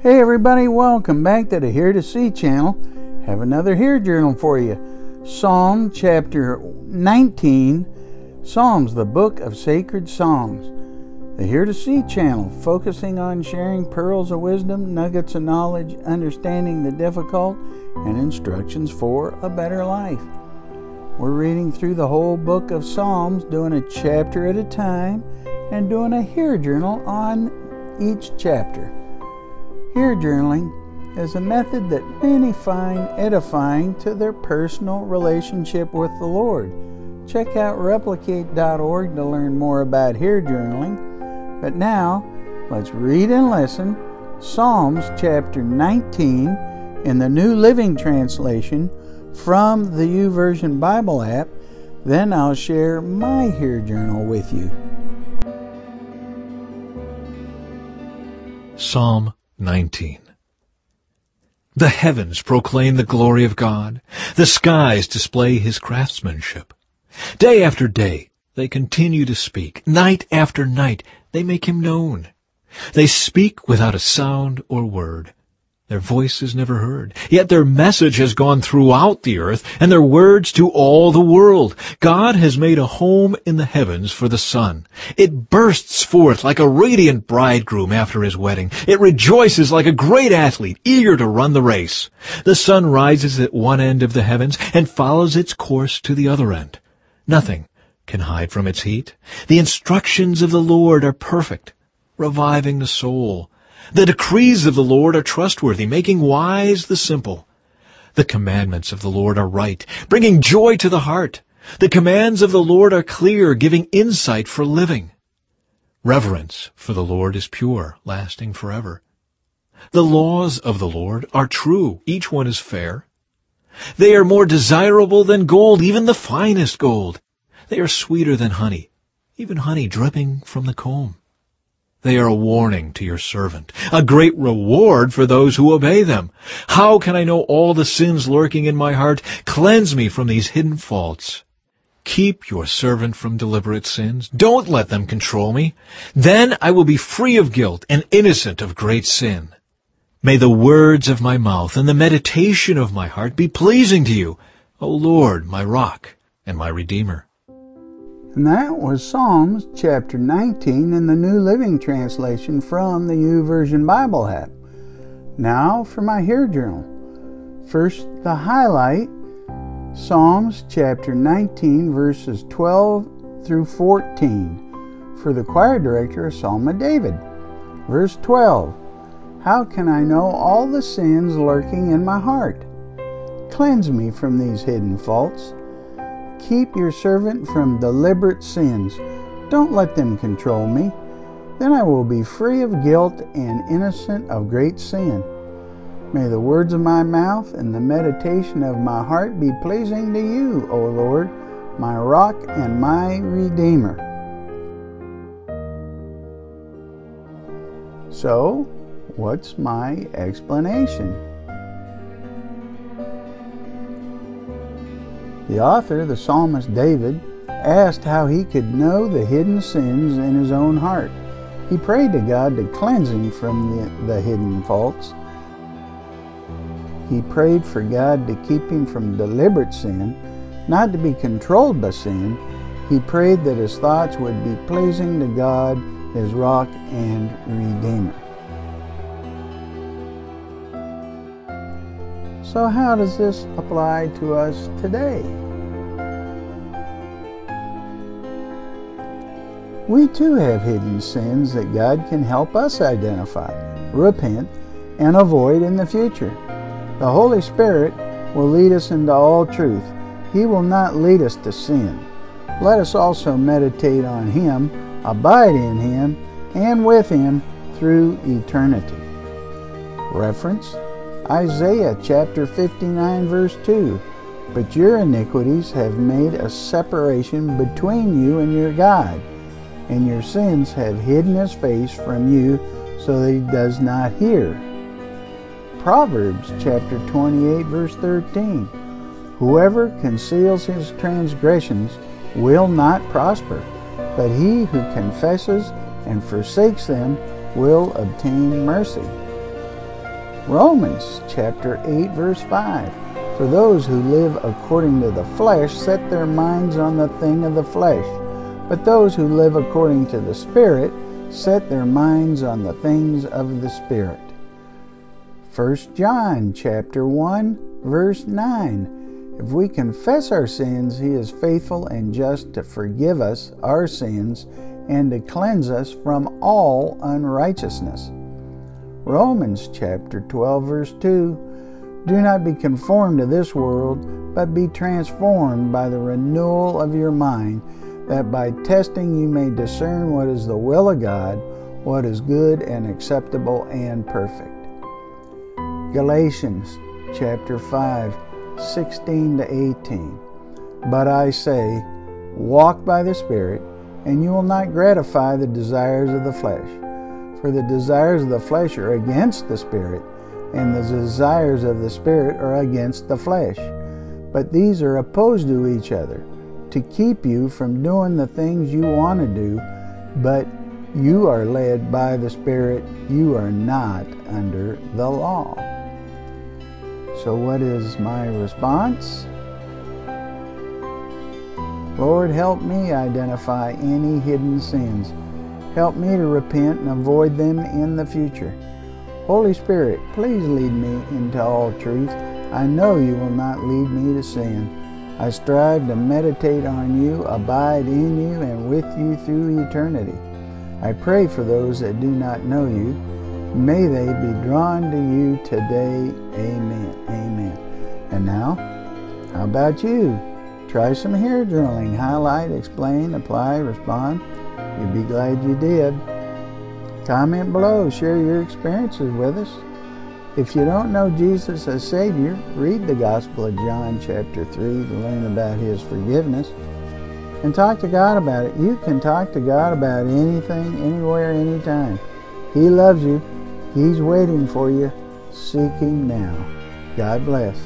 Hey everybody, welcome back to the Hear2See channel. Have another HEAR journal for you. Psalm chapter 19, Psalms, the book of sacred songs. The Hear2See channel, focusing on sharing pearls of wisdom, nuggets of knowledge, understanding the difficult, and instructions for a better life. We're reading through the whole book of Psalms, doing a chapter at a time, and doing a HEAR journal on each chapter. HEAR journaling is a method that many find edifying to their personal relationship with the Lord. Check out replicate.org to learn more about HEAR journaling. But now, let's read and listen Psalms chapter 19 in the New Living Translation from the YouVersion Bible app. Then I'll share my HEAR journal with you. Psalm 19. The heavens proclaim the glory of God. The skies display his craftsmanship. Day after day they continue to speak. Night after night they make him known. They speak without a sound or word. Their voice is never heard. Yet their message has gone throughout the earth, and their words to all the world. God has made a home in the heavens for the sun. It bursts forth like a radiant bridegroom after his wedding. It rejoices like a great athlete, eager to run the race. The sun rises at one end of the heavens and follows its course to the other end. Nothing can hide from its heat. The instructions of the Lord are perfect, reviving the soul. The decrees of the Lord are trustworthy, making wise the simple. The commandments of the Lord are right, bringing joy to the heart. The commands of the Lord are clear, giving insight for living. Reverence for the Lord is pure, lasting forever. The laws of the Lord are true, each one is fair. They are more desirable than gold, even the finest gold. They are sweeter than honey, even honey dripping from the comb. They are a warning to your servant, a great reward for those who obey them. How can I know all the sins lurking in my heart? Cleanse me from these hidden faults. Keep your servant from deliberate sins. Don't let them control me. Then I will be free of guilt and innocent of great sin. May the words of my mouth and the meditation of my heart be pleasing to you, O Lord, my rock and my redeemer. And that was Psalms chapter 19 in the New Living Translation from the YouVersion Bible app. Now for my HEAR Journal. First, the highlight Psalms chapter 19, verses 12 through 14 for the choir director of Psalm of David. Verse 12 How can I know all the sins lurking in my heart? Cleanse me from these hidden faults Keep your servant from deliberate sins. Don't let them control me. Then I will be free of guilt and innocent of great sin. May the words of my mouth and the meditation of my heart be pleasing to you, O Lord, my rock and my redeemer. So, what's my explanation? The author, the psalmist David, asked how he could know the hidden sins in his own heart. He prayed to God to cleanse him from the, the hidden faults. He prayed for God to keep him from deliberate sin, not to be controlled by sin. He prayed that his thoughts would be pleasing to God, his rock and redeemer. So, how does this apply to us today? We too have hidden sins that God can help us identify, repent, and avoid in the future. The Holy Spirit will lead us into all truth. He will not lead us to sin. Let us also meditate on Him, abide in Him, and with Him through eternity. Reference Isaiah chapter 59, verse 2. But your iniquities have made a separation between you and your God, and your sins have hidden his face from you so that he does not hear. Proverbs chapter 28, verse 13. Whoever conceals his transgressions will not prosper, but he who confesses and forsakes them will obtain mercy. Romans chapter 8 verse 5. For those who live according to the flesh set their minds on the thing of the flesh, but those who live according to the Spirit set their minds on the things of the Spirit. 1 John chapter 1 verse 9. If we confess our sins, he is faithful and just to forgive us our sins and to cleanse us from all unrighteousness. Romans chapter 12 verse 2. Do not be conformed to this world, but be transformed by the renewal of your mind, that by testing you may discern what is the will of God, what is good and acceptable and perfect. Galatians chapter 5, 16 to 18. But I say, walk by the Spirit, and you will not gratify the desires of the flesh. For the desires of the flesh are against the Spirit, and the desires of the Spirit are against the flesh. But these are opposed to each other, to keep you from doing the things you want to do, but you are led by the Spirit. You are not under the law. So, what is my response? Lord, help me identify any hidden sins. Help me to repent and avoid them in the future. Holy Spirit, please lead me into all truth. I know you will not lead me to sin. I strive to meditate on you, abide in you, and with you through eternity. I pray for those that do not know you May they be drawn to you today. Amen. Amen. And now, how about you? Try some hair journaling. Highlight, explain, apply, respond. You'll be glad you did. Comment below. Share your experiences with us. If you don't know Jesus as Savior, read the Gospel of John, chapter 3, to learn about His forgiveness and talk to God about it. You can talk to God about anything, anywhere, anytime. He loves you. He's waiting for you, seeking now. God bless.